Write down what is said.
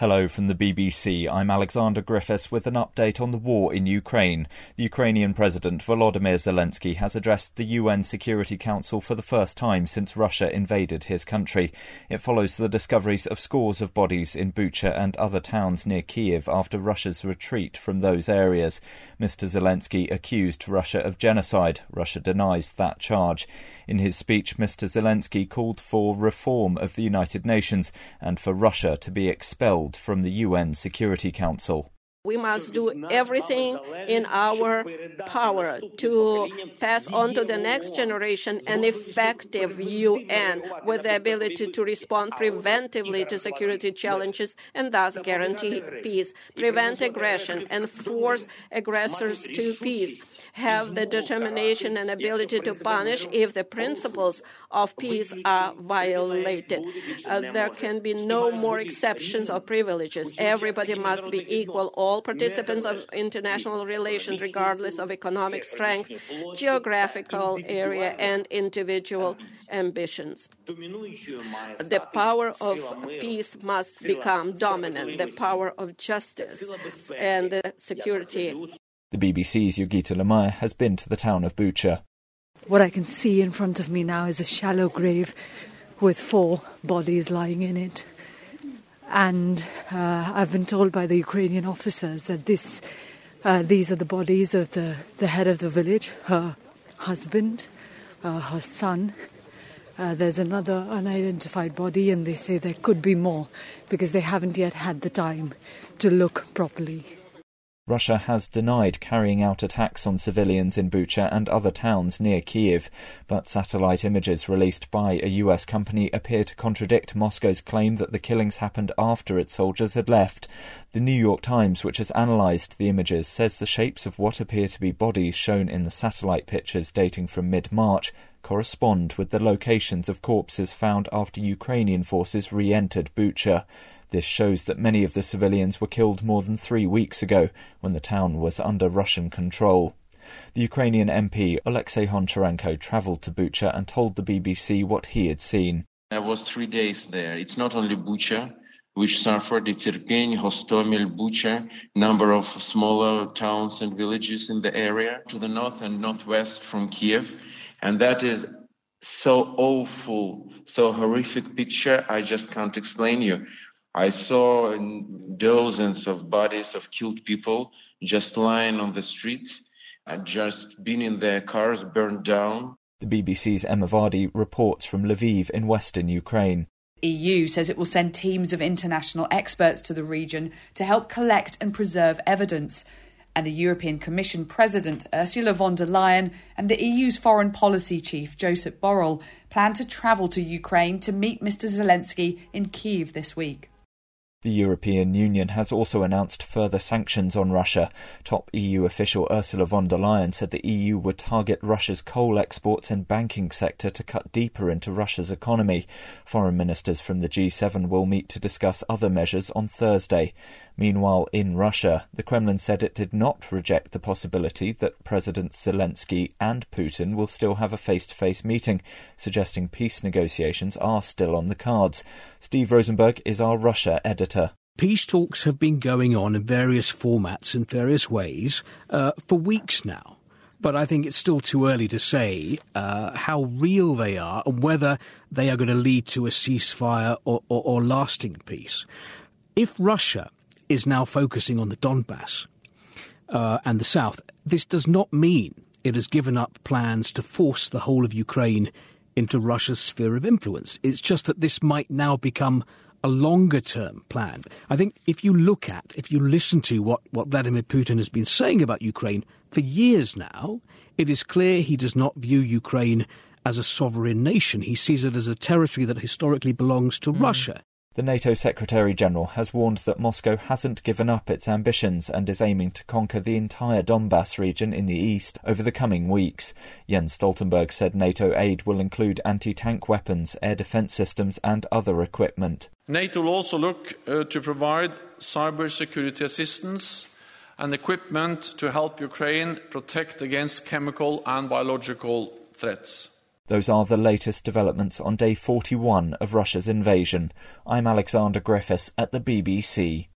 Hello from the BBC. I'm Alexander Griffiths with an update on the war in Ukraine. The Ukrainian President Volodymyr Zelensky has addressed the UN Security Council for the first time since Russia invaded his country. It follows the discoveries of scores of bodies in Bucha and other towns near Kiev after Russia's retreat from those areas. Mr. Zelensky accused Russia of genocide. Russia denies that charge. In his speech, Mr. Zelensky called for reform of the United Nations and for Russia to be expelled from the UN Security Council. We must do everything in our power to pass on to the next generation an effective UN with the ability to respond preventively to security challenges and thus guarantee peace, prevent aggression, and force aggressors to peace, have the determination and ability to punish if the principles of peace are violated. Uh, there can be no more exceptions or privileges. Everybody must be equal. All participants of international relations, regardless of economic strength, geographical area, and individual ambitions. The power of peace must become dominant, the power of justice and the security. The BBC's Yogita Limaye has been to the town of Bucha. What I can see in front of me now is a shallow grave with four bodies lying in it. And uh, I've been told by the Ukrainian officers that this, uh, these are the bodies of the, the head of the village, her husband, uh, her son. Uh, there's another unidentified body, and they say there could be more because they haven't yet had the time to look properly. Russia has denied carrying out attacks on civilians in Bucha and other towns near Kiev, but satellite images released by a US company appear to contradict Moscow's claim that the killings happened after its soldiers had left. The New York Times, which has analysed the images, says the shapes of what appear to be bodies shown in the satellite pictures dating from mid March correspond with the locations of corpses found after Ukrainian forces re entered Bucha. This shows that many of the civilians were killed more than three weeks ago when the town was under Russian control. The Ukrainian MP Alexei Honcharenko travelled to Bucha and told the BBC what he had seen. I was three days there. It's not only Bucha which suffered, it's Irpin, Hostomel, Bucha, number of smaller towns and villages in the area to the north and northwest from Kiev. And that is so awful, so horrific picture, I just can't explain you. I saw dozens of bodies of killed people just lying on the streets and just been in their cars burned down. The BBC's Emma Vardy reports from Lviv in western Ukraine. EU says it will send teams of international experts to the region to help collect and preserve evidence. And the European Commission President Ursula von der Leyen and the EU's foreign policy chief Josep Borrell plan to travel to Ukraine to meet Mr Zelensky in Kiev this week. The European Union has also announced further sanctions on Russia. Top EU official Ursula von der Leyen said the EU would target Russia's coal exports and banking sector to cut deeper into Russia's economy. Foreign ministers from the G7 will meet to discuss other measures on Thursday. Meanwhile, in Russia, the Kremlin said it did not reject the possibility that President Zelensky and Putin will still have a face to face meeting, suggesting peace negotiations are still on the cards. Steve Rosenberg is our Russia editor. Peace talks have been going on in various formats in various ways uh, for weeks now. But I think it's still too early to say uh, how real they are and whether they are going to lead to a ceasefire or, or, or lasting peace. If Russia is now focusing on the Donbass uh, and the south. This does not mean it has given up plans to force the whole of Ukraine into Russia's sphere of influence. It's just that this might now become a longer term plan. I think if you look at, if you listen to what, what Vladimir Putin has been saying about Ukraine for years now, it is clear he does not view Ukraine as a sovereign nation. He sees it as a territory that historically belongs to mm. Russia. The NATO Secretary General has warned that Moscow hasn't given up its ambitions and is aiming to conquer the entire Donbass region in the east over the coming weeks. Jens Stoltenberg said NATO aid will include anti tank weapons, air defence systems, and other equipment. NATO will also look uh, to provide cyber security assistance and equipment to help Ukraine protect against chemical and biological threats. Those are the latest developments on day 41 of Russia's invasion. I'm Alexander Griffiths at the BBC.